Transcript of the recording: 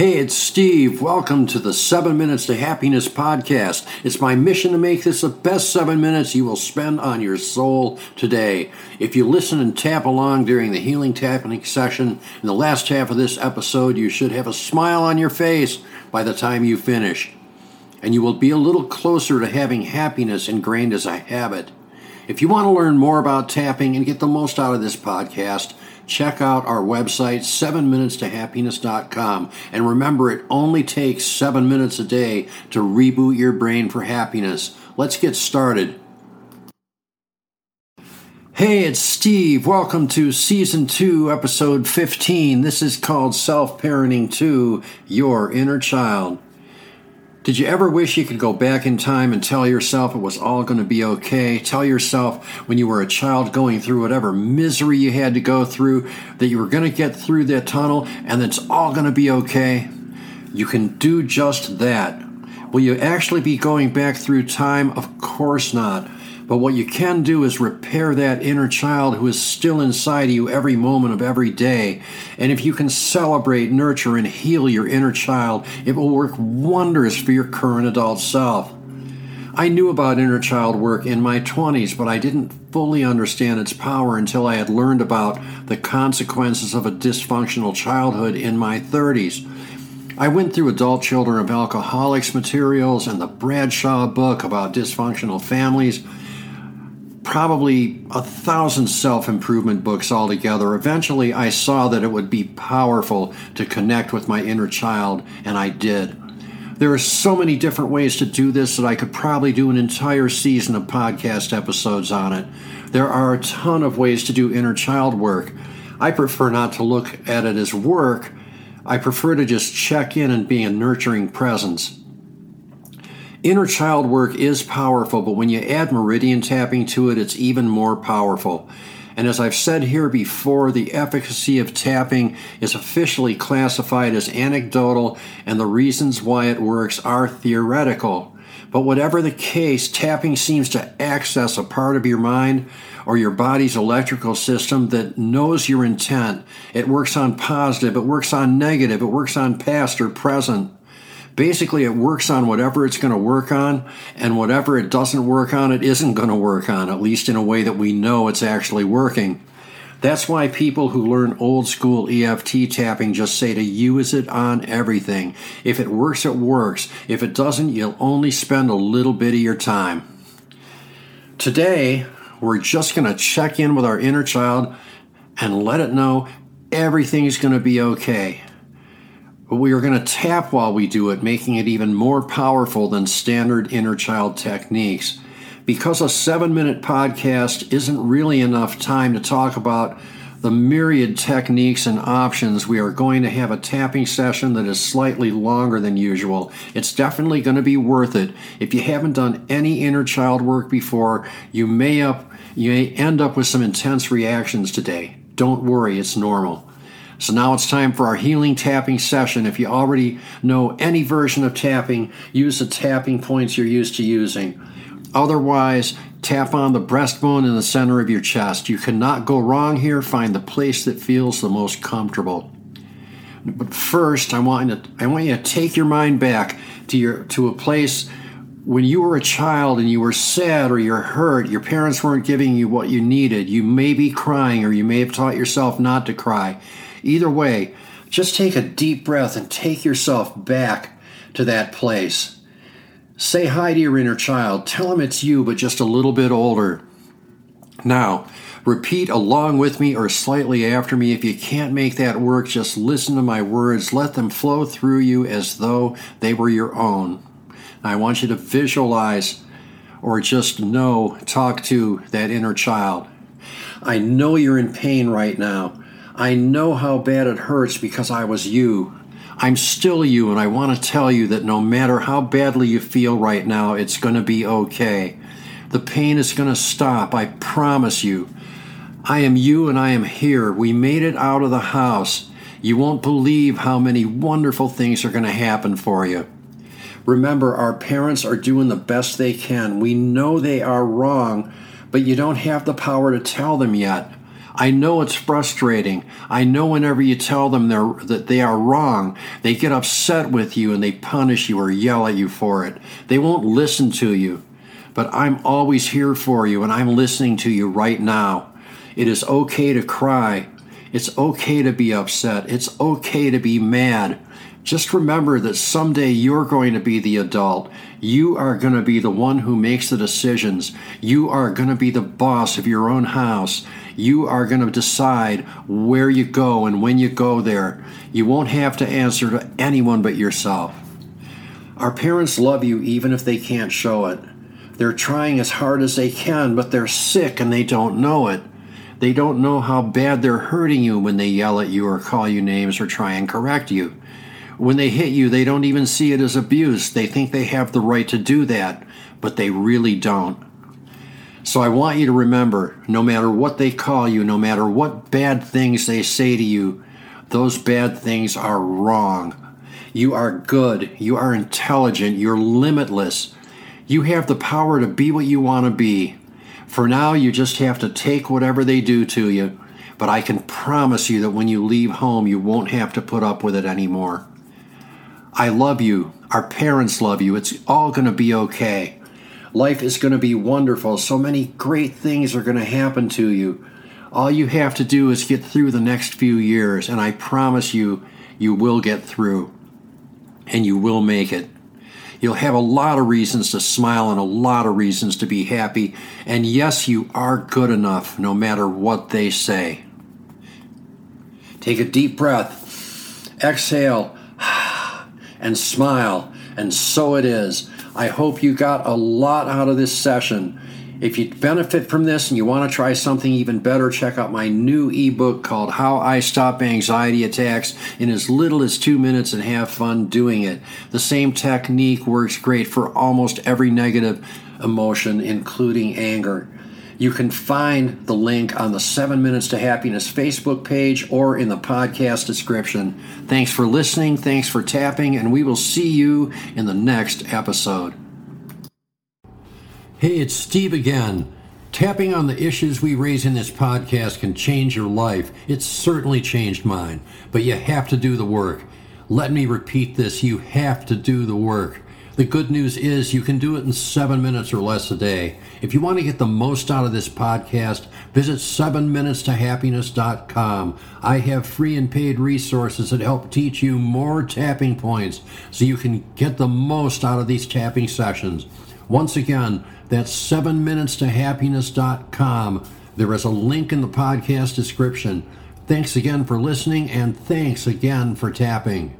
Hey, it's Steve. Welcome to the 7 Minutes to Happiness podcast. It's my mission to make this the best 7 minutes you will spend on your soul today. If you listen and tap along during the healing tapping session in the last half of this episode, you should have a smile on your face by the time you finish. And you will be a little closer to having happiness ingrained as a habit. If you want to learn more about tapping and get the most out of this podcast, check out our website, 7minutestohappiness.com. And remember, it only takes seven minutes a day to reboot your brain for happiness. Let's get started. Hey, it's Steve. Welcome to Season 2, Episode 15. This is called Self Parenting 2 Your Inner Child. Did you ever wish you could go back in time and tell yourself it was all going to be okay? Tell yourself when you were a child going through whatever misery you had to go through that you were going to get through that tunnel and it's all going to be okay? You can do just that. Will you actually be going back through time? Of course not. But what you can do is repair that inner child who is still inside you every moment of every day. And if you can celebrate, nurture, and heal your inner child, it will work wonders for your current adult self. I knew about inner child work in my 20s, but I didn't fully understand its power until I had learned about the consequences of a dysfunctional childhood in my 30s. I went through Adult Children of Alcoholics materials and the Bradshaw book about dysfunctional families probably a thousand self improvement books altogether. Eventually, I saw that it would be powerful to connect with my inner child, and I did. There are so many different ways to do this that I could probably do an entire season of podcast episodes on it. There are a ton of ways to do inner child work. I prefer not to look at it as work. I prefer to just check in and be a nurturing presence. Inner child work is powerful, but when you add meridian tapping to it, it's even more powerful. And as I've said here before, the efficacy of tapping is officially classified as anecdotal, and the reasons why it works are theoretical. But whatever the case, tapping seems to access a part of your mind or your body's electrical system that knows your intent. It works on positive, it works on negative, it works on past or present. Basically, it works on whatever it's going to work on, and whatever it doesn't work on, it isn't going to work on, at least in a way that we know it's actually working. That's why people who learn old school EFT tapping just say to use it on everything. If it works, it works. If it doesn't, you'll only spend a little bit of your time. Today, we're just going to check in with our inner child and let it know everything's going to be okay but we are going to tap while we do it, making it even more powerful than standard inner child techniques. Because a seven minute podcast isn't really enough time to talk about the myriad techniques and options, we are going to have a tapping session that is slightly longer than usual. It's definitely going to be worth it. If you haven't done any inner child work before, you may up you may end up with some intense reactions today. Don't worry, it's normal. So now it's time for our healing tapping session. If you already know any version of tapping, use the tapping points you're used to using. Otherwise, tap on the breastbone in the center of your chest. You cannot go wrong here. Find the place that feels the most comfortable. But first, I want you to, I want you to take your mind back to your to a place when you were a child and you were sad or you're hurt, your parents weren't giving you what you needed. You may be crying or you may have taught yourself not to cry. Either way, just take a deep breath and take yourself back to that place. Say hi to your inner child. Tell him it's you, but just a little bit older. Now, repeat along with me or slightly after me. If you can't make that work, just listen to my words. Let them flow through you as though they were your own. I want you to visualize or just know, talk to that inner child. I know you're in pain right now. I know how bad it hurts because I was you. I'm still you, and I want to tell you that no matter how badly you feel right now, it's going to be okay. The pain is going to stop, I promise you. I am you and I am here. We made it out of the house. You won't believe how many wonderful things are going to happen for you. Remember, our parents are doing the best they can. We know they are wrong, but you don't have the power to tell them yet. I know it's frustrating. I know whenever you tell them they're, that they are wrong, they get upset with you and they punish you or yell at you for it. They won't listen to you. But I'm always here for you and I'm listening to you right now. It is okay to cry. It's okay to be upset. It's okay to be mad. Just remember that someday you're going to be the adult. You are going to be the one who makes the decisions. You are going to be the boss of your own house. You are going to decide where you go and when you go there. You won't have to answer to anyone but yourself. Our parents love you even if they can't show it. They're trying as hard as they can, but they're sick and they don't know it. They don't know how bad they're hurting you when they yell at you or call you names or try and correct you. When they hit you, they don't even see it as abuse. They think they have the right to do that, but they really don't. So I want you to remember no matter what they call you, no matter what bad things they say to you, those bad things are wrong. You are good. You are intelligent. You're limitless. You have the power to be what you want to be. For now, you just have to take whatever they do to you. But I can promise you that when you leave home, you won't have to put up with it anymore. I love you. Our parents love you. It's all going to be okay. Life is going to be wonderful. So many great things are going to happen to you. All you have to do is get through the next few years, and I promise you, you will get through and you will make it. You'll have a lot of reasons to smile and a lot of reasons to be happy. And yes, you are good enough no matter what they say. Take a deep breath. Exhale and smile. And so it is. I hope you got a lot out of this session. If you benefit from this and you want to try something even better, check out my new ebook called How I Stop Anxiety Attacks in as little as two minutes and have fun doing it. The same technique works great for almost every negative emotion, including anger. You can find the link on the 7 Minutes to Happiness Facebook page or in the podcast description. Thanks for listening, thanks for tapping, and we will see you in the next episode. Hey, it's Steve again. Tapping on the issues we raise in this podcast can change your life. It's certainly changed mine, but you have to do the work. Let me repeat this you have to do the work. The good news is you can do it in seven minutes or less a day. If you want to get the most out of this podcast, visit 7minutestohappiness.com. I have free and paid resources that help teach you more tapping points so you can get the most out of these tapping sessions. Once again, that's 7minutestohappiness.com. There is a link in the podcast description. Thanks again for listening, and thanks again for tapping.